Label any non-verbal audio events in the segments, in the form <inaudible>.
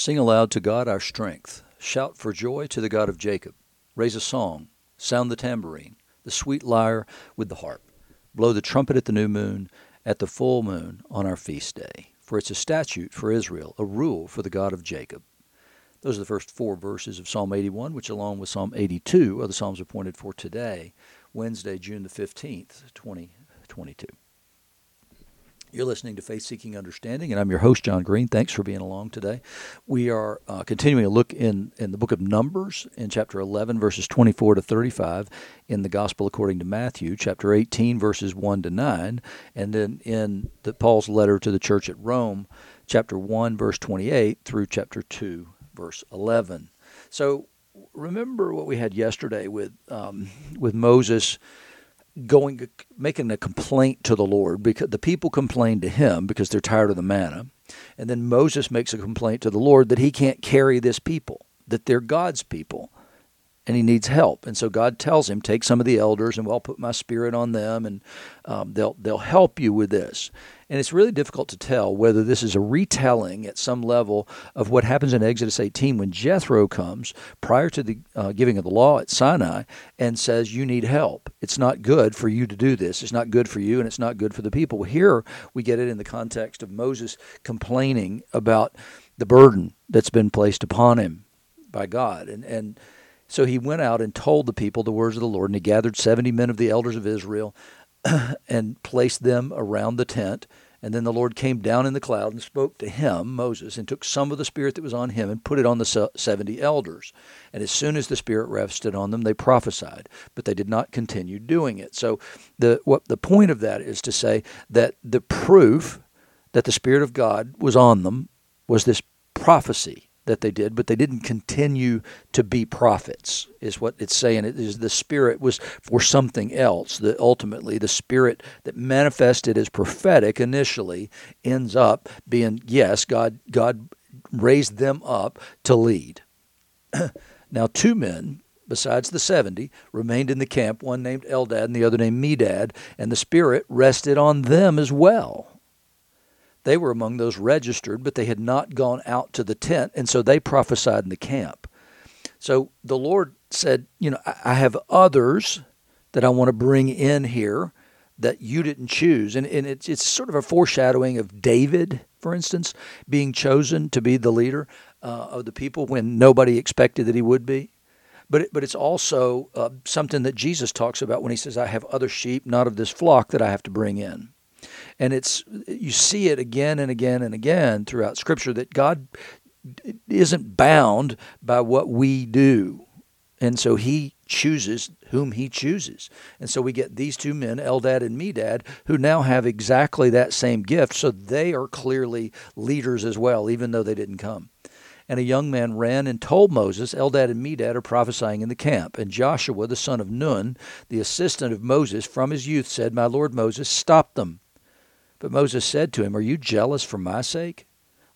Sing aloud to God our strength. Shout for joy to the God of Jacob. Raise a song. Sound the tambourine, the sweet lyre with the harp. Blow the trumpet at the new moon, at the full moon on our feast day. For it's a statute for Israel, a rule for the God of Jacob. Those are the first four verses of Psalm 81, which, along with Psalm 82, are the Psalms appointed for today, Wednesday, June the 15th, 2022. You're listening to Faith Seeking Understanding, and I'm your host, John Green. Thanks for being along today. We are uh, continuing a look in, in the book of Numbers in chapter 11, verses 24 to 35, in the Gospel according to Matthew, chapter 18, verses 1 to 9, and then in the, Paul's letter to the church at Rome, chapter 1, verse 28, through chapter 2, verse 11. So remember what we had yesterday with, um, with Moses going making a complaint to the Lord because the people complain to him because they're tired of the manna. And then Moses makes a complaint to the Lord that he can't carry this people, that they're God's people and he needs help. And so God tells him, "Take some of the elders, and I'll put my spirit on them, and um, they'll they'll help you with this." And it's really difficult to tell whether this is a retelling at some level of what happens in Exodus 18 when Jethro comes prior to the uh, giving of the law at Sinai and says, "You need help. It's not good for you to do this. It's not good for you, and it's not good for the people." Here we get it in the context of Moses complaining about the burden that's been placed upon him by God, and and so he went out and told the people the words of the Lord, and he gathered 70 men of the elders of Israel <clears throat> and placed them around the tent. And then the Lord came down in the cloud and spoke to him, Moses, and took some of the Spirit that was on him and put it on the 70 elders. And as soon as the Spirit rested on them, they prophesied, but they did not continue doing it. So the, what, the point of that is to say that the proof that the Spirit of God was on them was this prophecy that they did, but they didn't continue to be prophets, is what it's saying. It is the Spirit was for something else. That ultimately the Spirit that manifested as prophetic initially ends up being, yes, God God raised them up to lead. <clears throat> now two men besides the 70, remained in the camp, one named Eldad and the other named Medad, and the Spirit rested on them as well. They were among those registered, but they had not gone out to the tent, and so they prophesied in the camp. So the Lord said, You know, I have others that I want to bring in here that you didn't choose. And, and it's, it's sort of a foreshadowing of David, for instance, being chosen to be the leader uh, of the people when nobody expected that he would be. But, it, but it's also uh, something that Jesus talks about when he says, I have other sheep, not of this flock, that I have to bring in. And it's you see it again and again and again throughout Scripture that God isn't bound by what we do. And so he chooses whom he chooses. And so we get these two men, Eldad and Medad, who now have exactly that same gift. So they are clearly leaders as well, even though they didn't come. And a young man ran and told Moses, Eldad and Medad are prophesying in the camp. And Joshua, the son of Nun, the assistant of Moses from his youth, said, My Lord Moses, stop them. But Moses said to him, Are you jealous for my sake?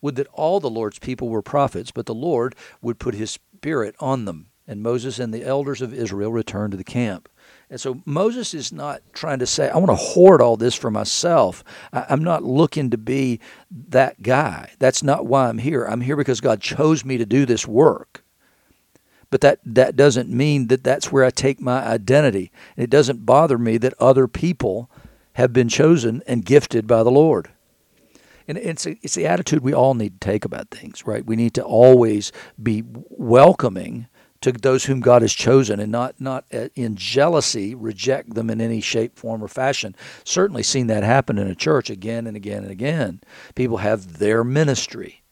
Would that all the Lord's people were prophets, but the Lord would put his spirit on them. And Moses and the elders of Israel returned to the camp. And so Moses is not trying to say, I want to hoard all this for myself. I'm not looking to be that guy. That's not why I'm here. I'm here because God chose me to do this work. But that, that doesn't mean that that's where I take my identity. And It doesn't bother me that other people have been chosen and gifted by the Lord. And it's, it's the attitude we all need to take about things, right? We need to always be welcoming to those whom God has chosen and not, not uh, in jealousy reject them in any shape, form, or fashion. Certainly seen that happen in a church again and again and again. People have their ministry.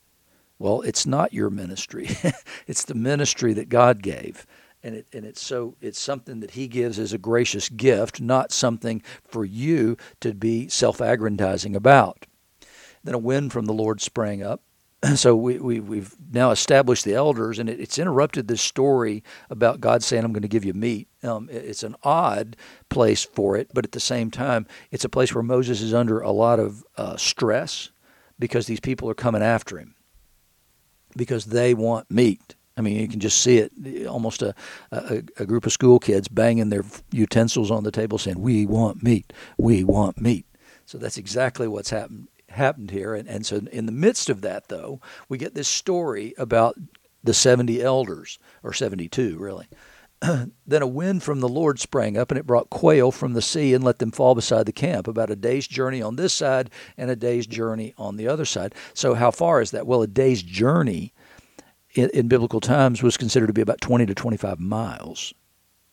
Well, it's not your ministry, <laughs> it's the ministry that God gave and it and it's so it's something that he gives as a gracious gift, not something for you to be self-aggrandizing about. Then a wind from the Lord sprang up. <clears throat> So we, we we've now established the elders, and it, it's interrupted this story about God saying, "I'm going to give you meat." Um, it's an odd place for it, but at the same time, it's a place where Moses is under a lot of uh, stress because these people are coming after him because they want meat I mean, you can just see it almost a, a, a, group of school kids banging their utensils on the table saying, We want meat. We want meat. So that's exactly what's happen, happened here. And, and so, in the midst of that, though, we get this story about the 70 elders, or 72, really. <clears throat> then a wind from the Lord sprang up, and it brought quail from the sea and let them fall beside the camp, about a day's journey on this side and a day's journey on the other side. So, how far is that? Well, a day's journey in, in biblical times was considered to be about 20 to 25 miles.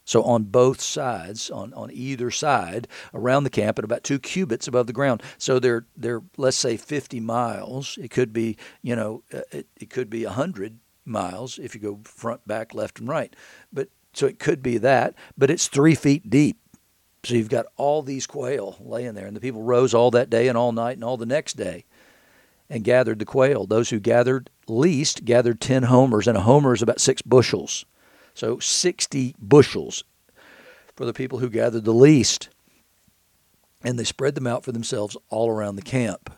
So on both sides, on, on either side, around the camp, at about two cubits above the ground. So they're they're let's say 50 miles. It could be you know uh, it, it could be 100 miles if you go front, back, left, and right. But so it could be that, but it's three feet deep. So you've got all these quail laying there, and the people rose all that day and all night and all the next day and gathered the quail. Those who gathered least gathered 10 homers, and a homer is about six bushels. So 60 bushels for the people who gathered the least. And they spread them out for themselves all around the camp.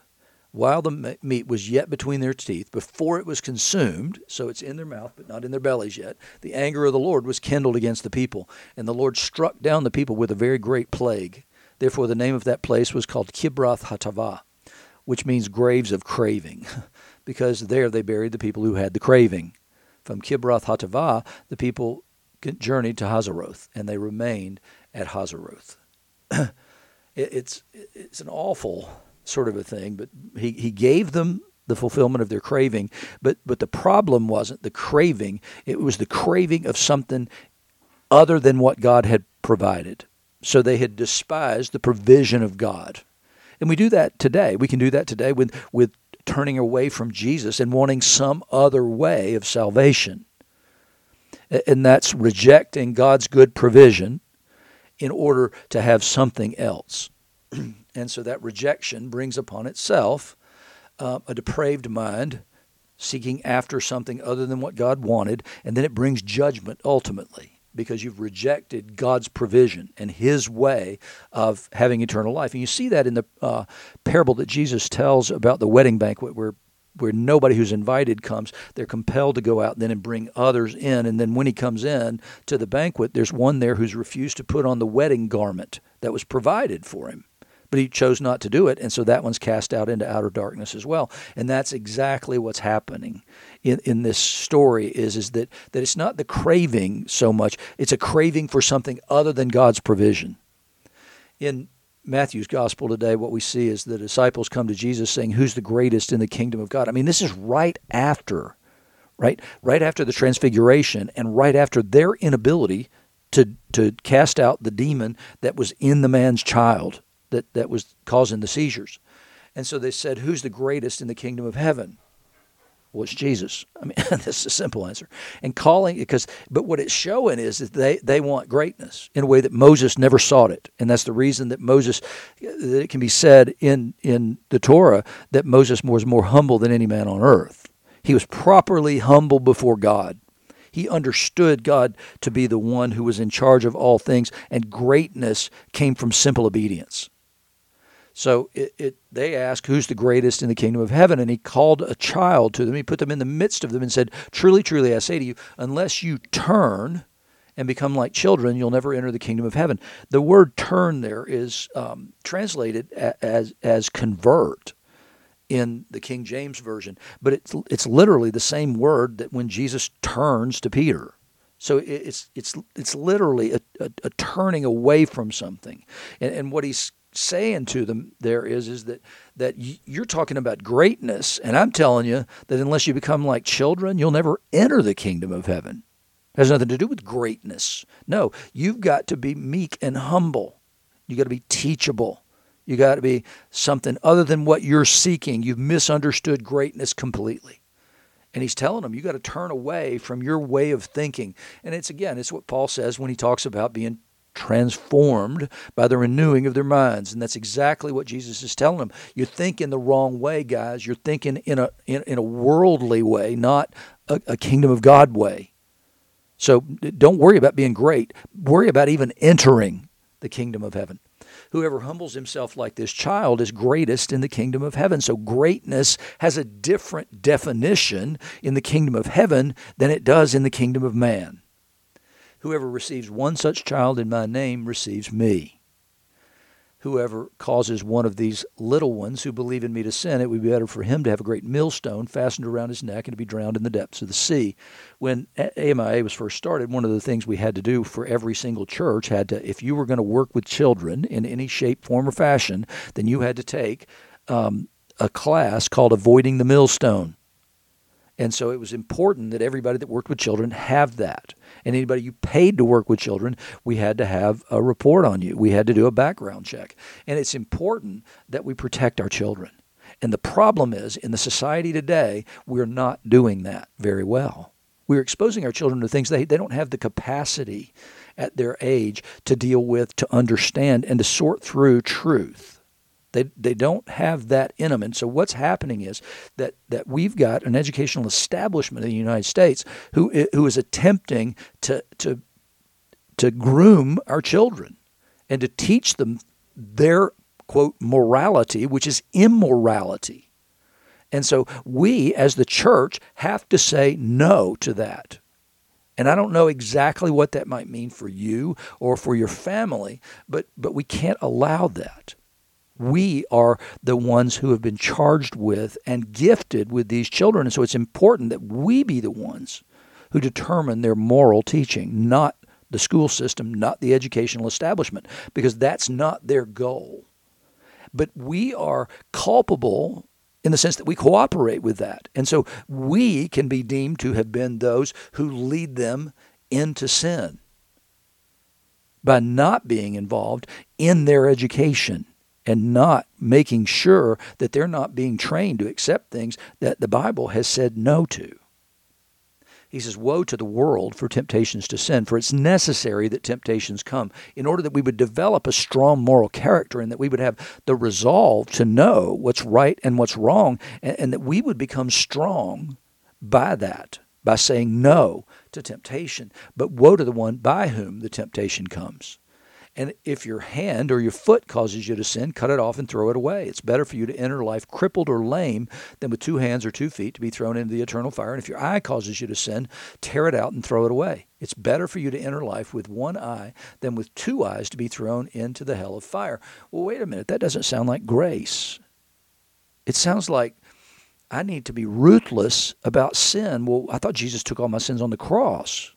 While the meat was yet between their teeth, before it was consumed, so it's in their mouth but not in their bellies yet, the anger of the Lord was kindled against the people. And the Lord struck down the people with a very great plague. Therefore, the name of that place was called Kibroth Hattaavah, which means graves of craving, <laughs> because there they buried the people who had the craving. From Kibroth Hattaavah, the people journeyed to Hazeroth, and they remained at Hazeroth. <clears throat> it's it's an awful sort of a thing, but he, he gave them the fulfillment of their craving. But but the problem wasn't the craving; it was the craving of something other than what God had provided. So they had despised the provision of God. And we do that today. We can do that today with, with turning away from Jesus and wanting some other way of salvation. And that's rejecting God's good provision in order to have something else. <clears throat> and so that rejection brings upon itself uh, a depraved mind seeking after something other than what God wanted, and then it brings judgment ultimately because you've rejected God's provision and His way of having eternal life. And you see that in the uh, parable that Jesus tells about the wedding banquet, where where nobody who's invited comes. They're compelled to go out then and bring others in. And then when he comes in to the banquet, there's one there who's refused to put on the wedding garment that was provided for him but he chose not to do it, and so that one's cast out into outer darkness as well. And that's exactly what's happening in, in this story is is that that it's not the craving so much; it's a craving for something other than God's provision. In Matthew's gospel today, what we see is the disciples come to Jesus saying, "Who's the greatest in the kingdom of God?" I mean, this is right after, right, right after the transfiguration, and right after their inability to to cast out the demon that was in the man's child that, that was causing the seizures. And so they said, Who's the greatest in the kingdom of heaven? Well, it's Jesus. I mean, <laughs> that's a simple answer. And calling, because, but what it's showing is that they, they want greatness in a way that Moses never sought it. And that's the reason that Moses, that it can be said in, in the Torah that Moses was more humble than any man on earth. He was properly humble before God. He understood God to be the one who was in charge of all things, and greatness came from simple obedience. So it, it, they asked, Who's the greatest in the kingdom of heaven? And he called a child to them. He put them in the midst of them and said, Truly, truly, I say to you, unless you turn and become like children, you'll never enter the kingdom of heaven. The word turn there is um, translated as, as convert in the King James Version, but it's, it's literally the same word that when Jesus turns to Peter. So it's it's it's literally a, a, a turning away from something, and, and what he's saying to them there is is that that you're talking about greatness. And I'm telling you that unless you become like children you'll never enter the kingdom of heaven. It has nothing to do with greatness. No you've got to be meek and humble. You got to be teachable. You got to be something other than what you're seeking. You've misunderstood greatness completely. And he's telling them you got to turn away from your way of thinking. And it's again it's what paul says when he talks about being transformed by the renewing of their minds. And that's exactly what jesus is telling them. You're thinking the wrong way guys. You're thinking in a in, in a worldly way not a, a kingdom of god way. So don't worry about being great. Worry about even entering the kingdom of heaven. Whoever humbles himself like this child is greatest in the kingdom of heaven. So greatness has a different definition in the kingdom of heaven than it does in the kingdom of man. Whoever receives one such child in my name receives me. whoever causes one of these little ones who believe in me to sin, it would be better for him to have a great millstone fastened around his neck and to be drowned in the depths of the sea. When AMIA was first started, one of the things we had to do for every single church had to, if you were going to work with children in any shape, form, or fashion, then you had to take um, a class called Avoiding the Millstone. And so it was important that everybody that worked with children have that. And anybody you paid to work with children, we had to have a report on you. We had to do a background check. And it's important that we protect our children. And the problem is, in the society today, we're not doing that very well. We're exposing our children to things they, they don't have the capacity at their age to deal with, to understand, and to sort through truth. They, they don't have that in them. And so what's happening is that, that we've got an educational establishment in the United States who, who is attempting to, to, to groom our children and to teach them their, quote, morality, which is immorality. And so we, as the church, have to say no to that. And I don't know exactly what that might mean for you or for your family, but, but we can't allow that we are the ones who have been charged with and gifted with these children. And so it's important that we be the ones who determine their moral teaching, not the school system, not the educational establishment, because that's not their goal. But we are culpable in the sense that we cooperate with that. And so we can be deemed to have been those who lead them into sin by not being involved in their education and not making sure that they're not being trained to accept things that the Bible has said no to. He says, Woe to the world for temptations to sin, for it's necessary that temptations come in order that we would develop a strong moral character and that we would have the resolve to know what's right and what's wrong, and, and that we would become strong by that, by saying no to temptation. But woe to the one by whom the temptation comes. And if your hand or your foot causes you to sin, cut it off and throw it away. It's better for you to enter life crippled or lame than with two hands or two feet to be thrown into the eternal fire. And if your eye causes you to sin, tear it out and throw it away. It's better for you to enter life with one eye than with two eyes to be thrown into the hell of fire. Well, wait a minute. That doesn't sound like grace. It sounds like I need to be ruthless about sin. Well, I thought Jesus took all my sins on the cross.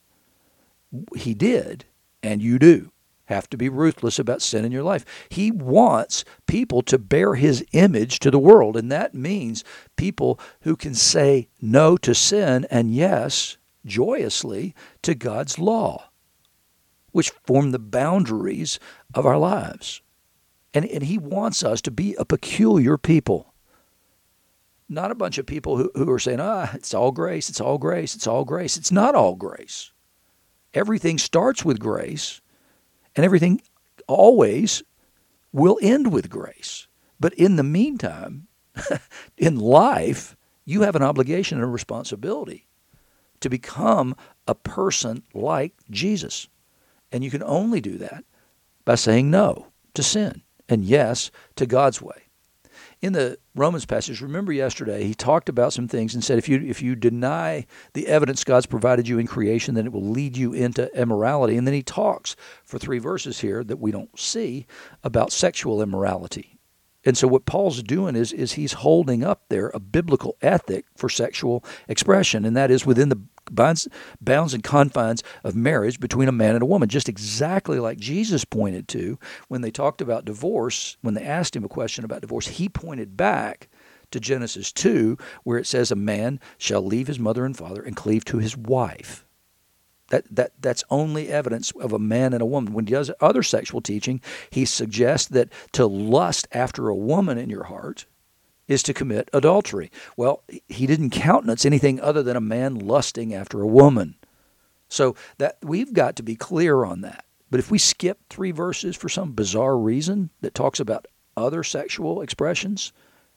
He did, and you do have to be ruthless about sin in your life. He wants people to bear his image to the world, and that means people who can say no to sin and yes, joyously, to God's law, which form the boundaries of our lives. And, and he wants us to be a peculiar people. Not a bunch of people who, who are saying, ah, it's all grace, it's all grace, it's all grace. It's not all grace. Everything starts with grace and everything always will end with grace. But in the meantime, <laughs> in life, you have an obligation and a responsibility to become a person like Jesus. And you can only do that by saying no to sin and yes to God's way in the Romans passage, remember yesterday, he talked about some things and said if you if you deny the evidence God's provided you in creation, then it will lead you into immorality. And then he talks for three verses here that we don't see about sexual immorality. And so what Paul's doing is is he's holding up there a biblical ethic for sexual expression, and that is within the bounds, bounds and confines of marriage between a man and a woman, just exactly like Jesus pointed to when they talked about divorce. When they asked him a question about divorce, he pointed back to Genesis 2, where it says, A man shall leave his mother and father and cleave to his wife. That, that, that's only evidence of a man and a woman. When he does other sexual teaching, he suggests that to lust after a woman in your heart is to commit adultery. Well, he didn't countenance anything other than a man lusting after a woman. So that we've got to be clear on that. But if we skip three verses for some bizarre reason that talks about other sexual expressions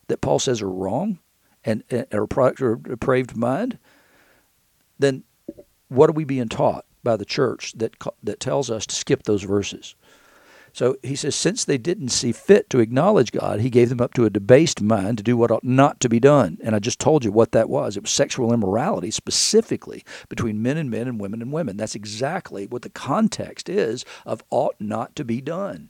that Paul says are wrong and, and are a product of depraved mind, then what are we being taught by the church that that tells us to skip those verses? So he says, since they didn't see fit to acknowledge God, he gave them up to a debased mind to do what ought not to be done. And I just told you what that was. It was sexual immorality, specifically between men and men and women and women. That's exactly what the context is of ought not to be done.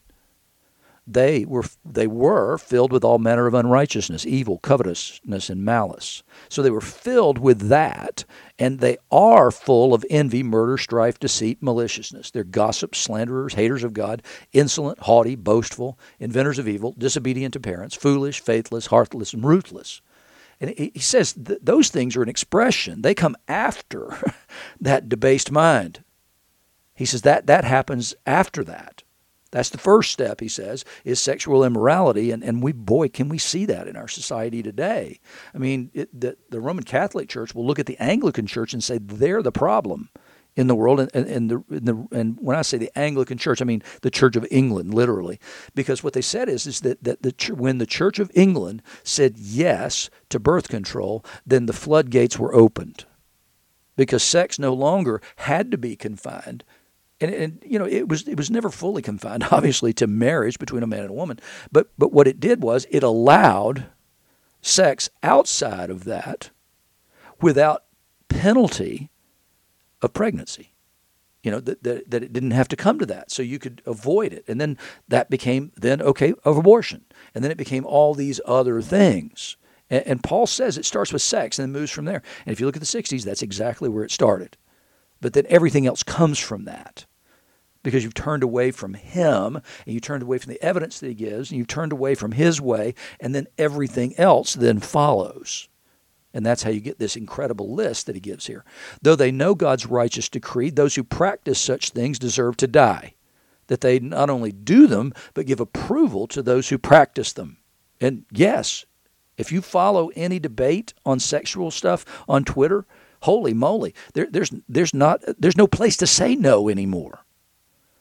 They were they were filled with all manner of unrighteousness, evil, covetousness, and malice. So they were filled with that, and they are full of envy, murder, strife, deceit, maliciousness. They're gossips, slanderers, haters of God, insolent, haughty, boastful, inventors of evil, disobedient to parents, foolish, faithless, heartless, and ruthless. And he says th- those things are an expression. They come after <laughs> that debased mind. He says that that happens after that. That's the first step, he says, is sexual immorality. And, and we, boy, can we see that in our society today. I mean, it, the, the Roman Catholic Church will look at the Anglican Church and say they're the problem in the world. And, and, and, the, and, the, and when I say the Anglican Church, I mean the Church of England, literally. Because what they said is, is that, that the, when the Church of England said yes to birth control, then the floodgates were opened. Because sex no longer had to be confined and, and, you know it was it was never fully confined <laughs> obviously to marriage between a man and a woman. But but what it did was it allowed sex outside of that without penalty of pregnancy you know that, that, that it didn't have to come to that. So you could avoid it. And then that became then okay of abortion. And then it became all these other things. And, and paul says it starts with sex and then moves from there. And if you look at the 60s that's exactly where it started but then everything else comes from that. Because you've turned away from him and you turned away from the evidence that he gives and you've turned away from his way and then everything else then follows. And that's how you get this incredible list that he gives here. Though they know god's righteous decree those who practice such things deserve to die that they not only do them but give approval to those who practice them. And yes if you follow any debate on sexual stuff on twitter holy moly, there, there's there's not there's no place to say no anymore.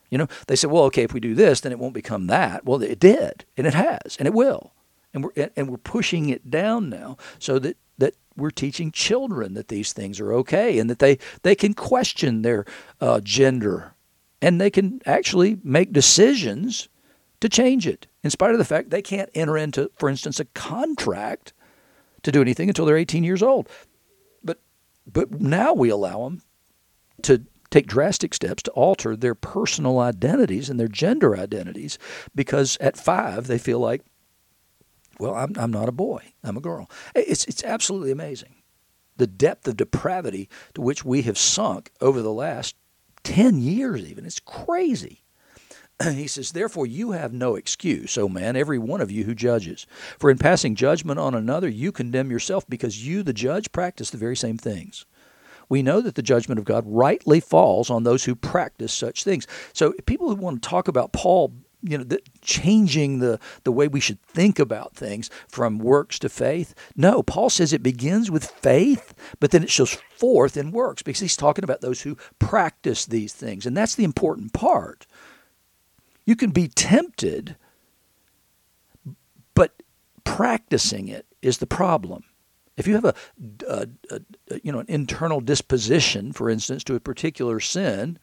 You know, they said, well, okay, if we do this, then it won't become that. Well, it did, and it has, and it will, and we're and we're pushing it down now so that that we're teaching children that these things are okay and that they they can question their uh, gender, and they can actually make decisions to change it, in spite of the fact they can't enter into, for instance, a contract to do anything until they're 18 years old. But now we allow them to take drastic steps to alter their personal identities and their gender identities because at five they feel like, well, I'm, I'm not a boy, I'm a girl. It's, it's absolutely amazing. The depth of depravity to which we have sunk over the last 10 years, even. It's crazy. <clears throat> he says, Therefore, you have no excuse, O man, every one of you who judges. For in passing judgment on another, you condemn yourself, because you, the judge, practice the very same things. We know that the judgment of God rightly falls on those who practice such things. So, people who want to talk about Paul you know, the, changing the, the way we should think about things from works to faith. No, Paul says it begins with faith, but then it shows forth in works because he's talking about those who practice these things. And that's the important part. You can be tempted, but practicing it is the problem. If you have a, a, a, you know an internal disposition, for instance, to a particular sin,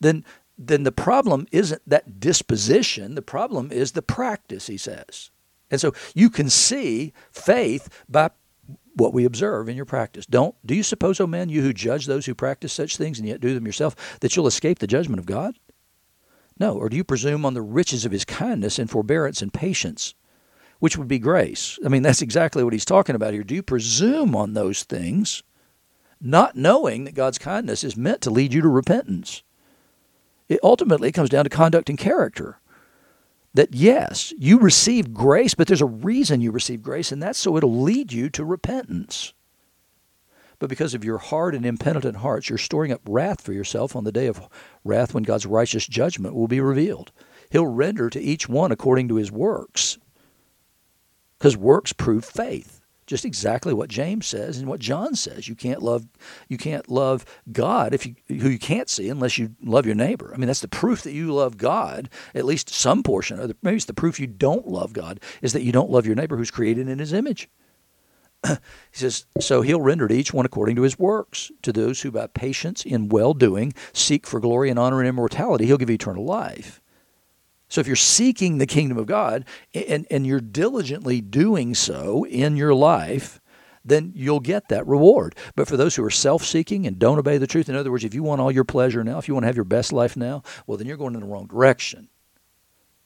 then then the problem isn't that disposition. The problem is the practice. He says, and so you can see faith by what we observe in your practice. Don't do you suppose, O oh man, you who judge those who practice such things and yet do them yourself, that you'll escape the judgment of God? No, or do you presume on the riches of his kindness and forbearance and patience, which would be grace? I mean, that's exactly what he's talking about here. Do you presume on those things, not knowing that God's kindness is meant to lead you to repentance? It ultimately comes down to conduct and character. That yes, you receive grace, but there's a reason you receive grace, and that's so it'll lead you to repentance. But because of your hard and impenitent hearts, you're storing up wrath for yourself on the day of wrath when God's righteous judgment will be revealed. He'll render to each one according to his works. Because works prove faith. Just exactly what James says and what John says. You can't love you can't love God if you who you can't see unless you love your neighbor. I mean that's the proof that you love God. At least some portion it. Maybe it's the proof you don't love God is that you don't love your neighbor who's created in his image. <coughs> he says, So he'll render to each one according to his works. To those who by patience in well doing seek for glory and honor and immortality, he'll give eternal life. So if you're seeking the kingdom of God and, and you're diligently doing so in your life, then you'll get that reward. But for those who are self seeking and don't obey the truth, in other words, if you want all your pleasure now, if you want to have your best life now, well, then you're going in the wrong direction.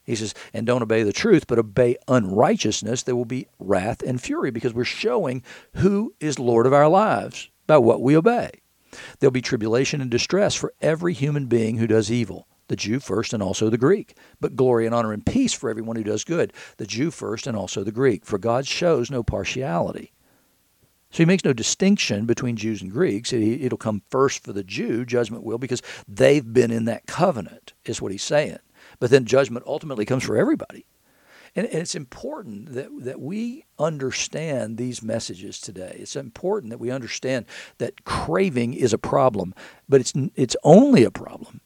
He says, and don't obey the truth, but obey unrighteousness, there will be wrath and fury because we're showing who is Lord of our lives by what we obey. There'll be tribulation and distress for every human being who does evil, the Jew first and also the Greek, but glory and honor and peace for everyone who does good, the Jew first and also the Greek, for God shows no partiality. So he makes no distinction between Jews and Greeks. It'll come first for the Jew, judgment will, because they've been in that covenant, is what he's saying. But then judgment ultimately comes for everybody. And, it's important that, that we understand these messages today. It's important that we understand that craving is a problem, but it's, it's only a problem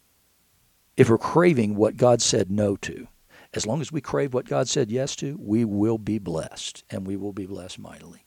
if we're craving what God said no to. As long as we crave what God said yes to, we will be blessed, and we will be blessed mightily.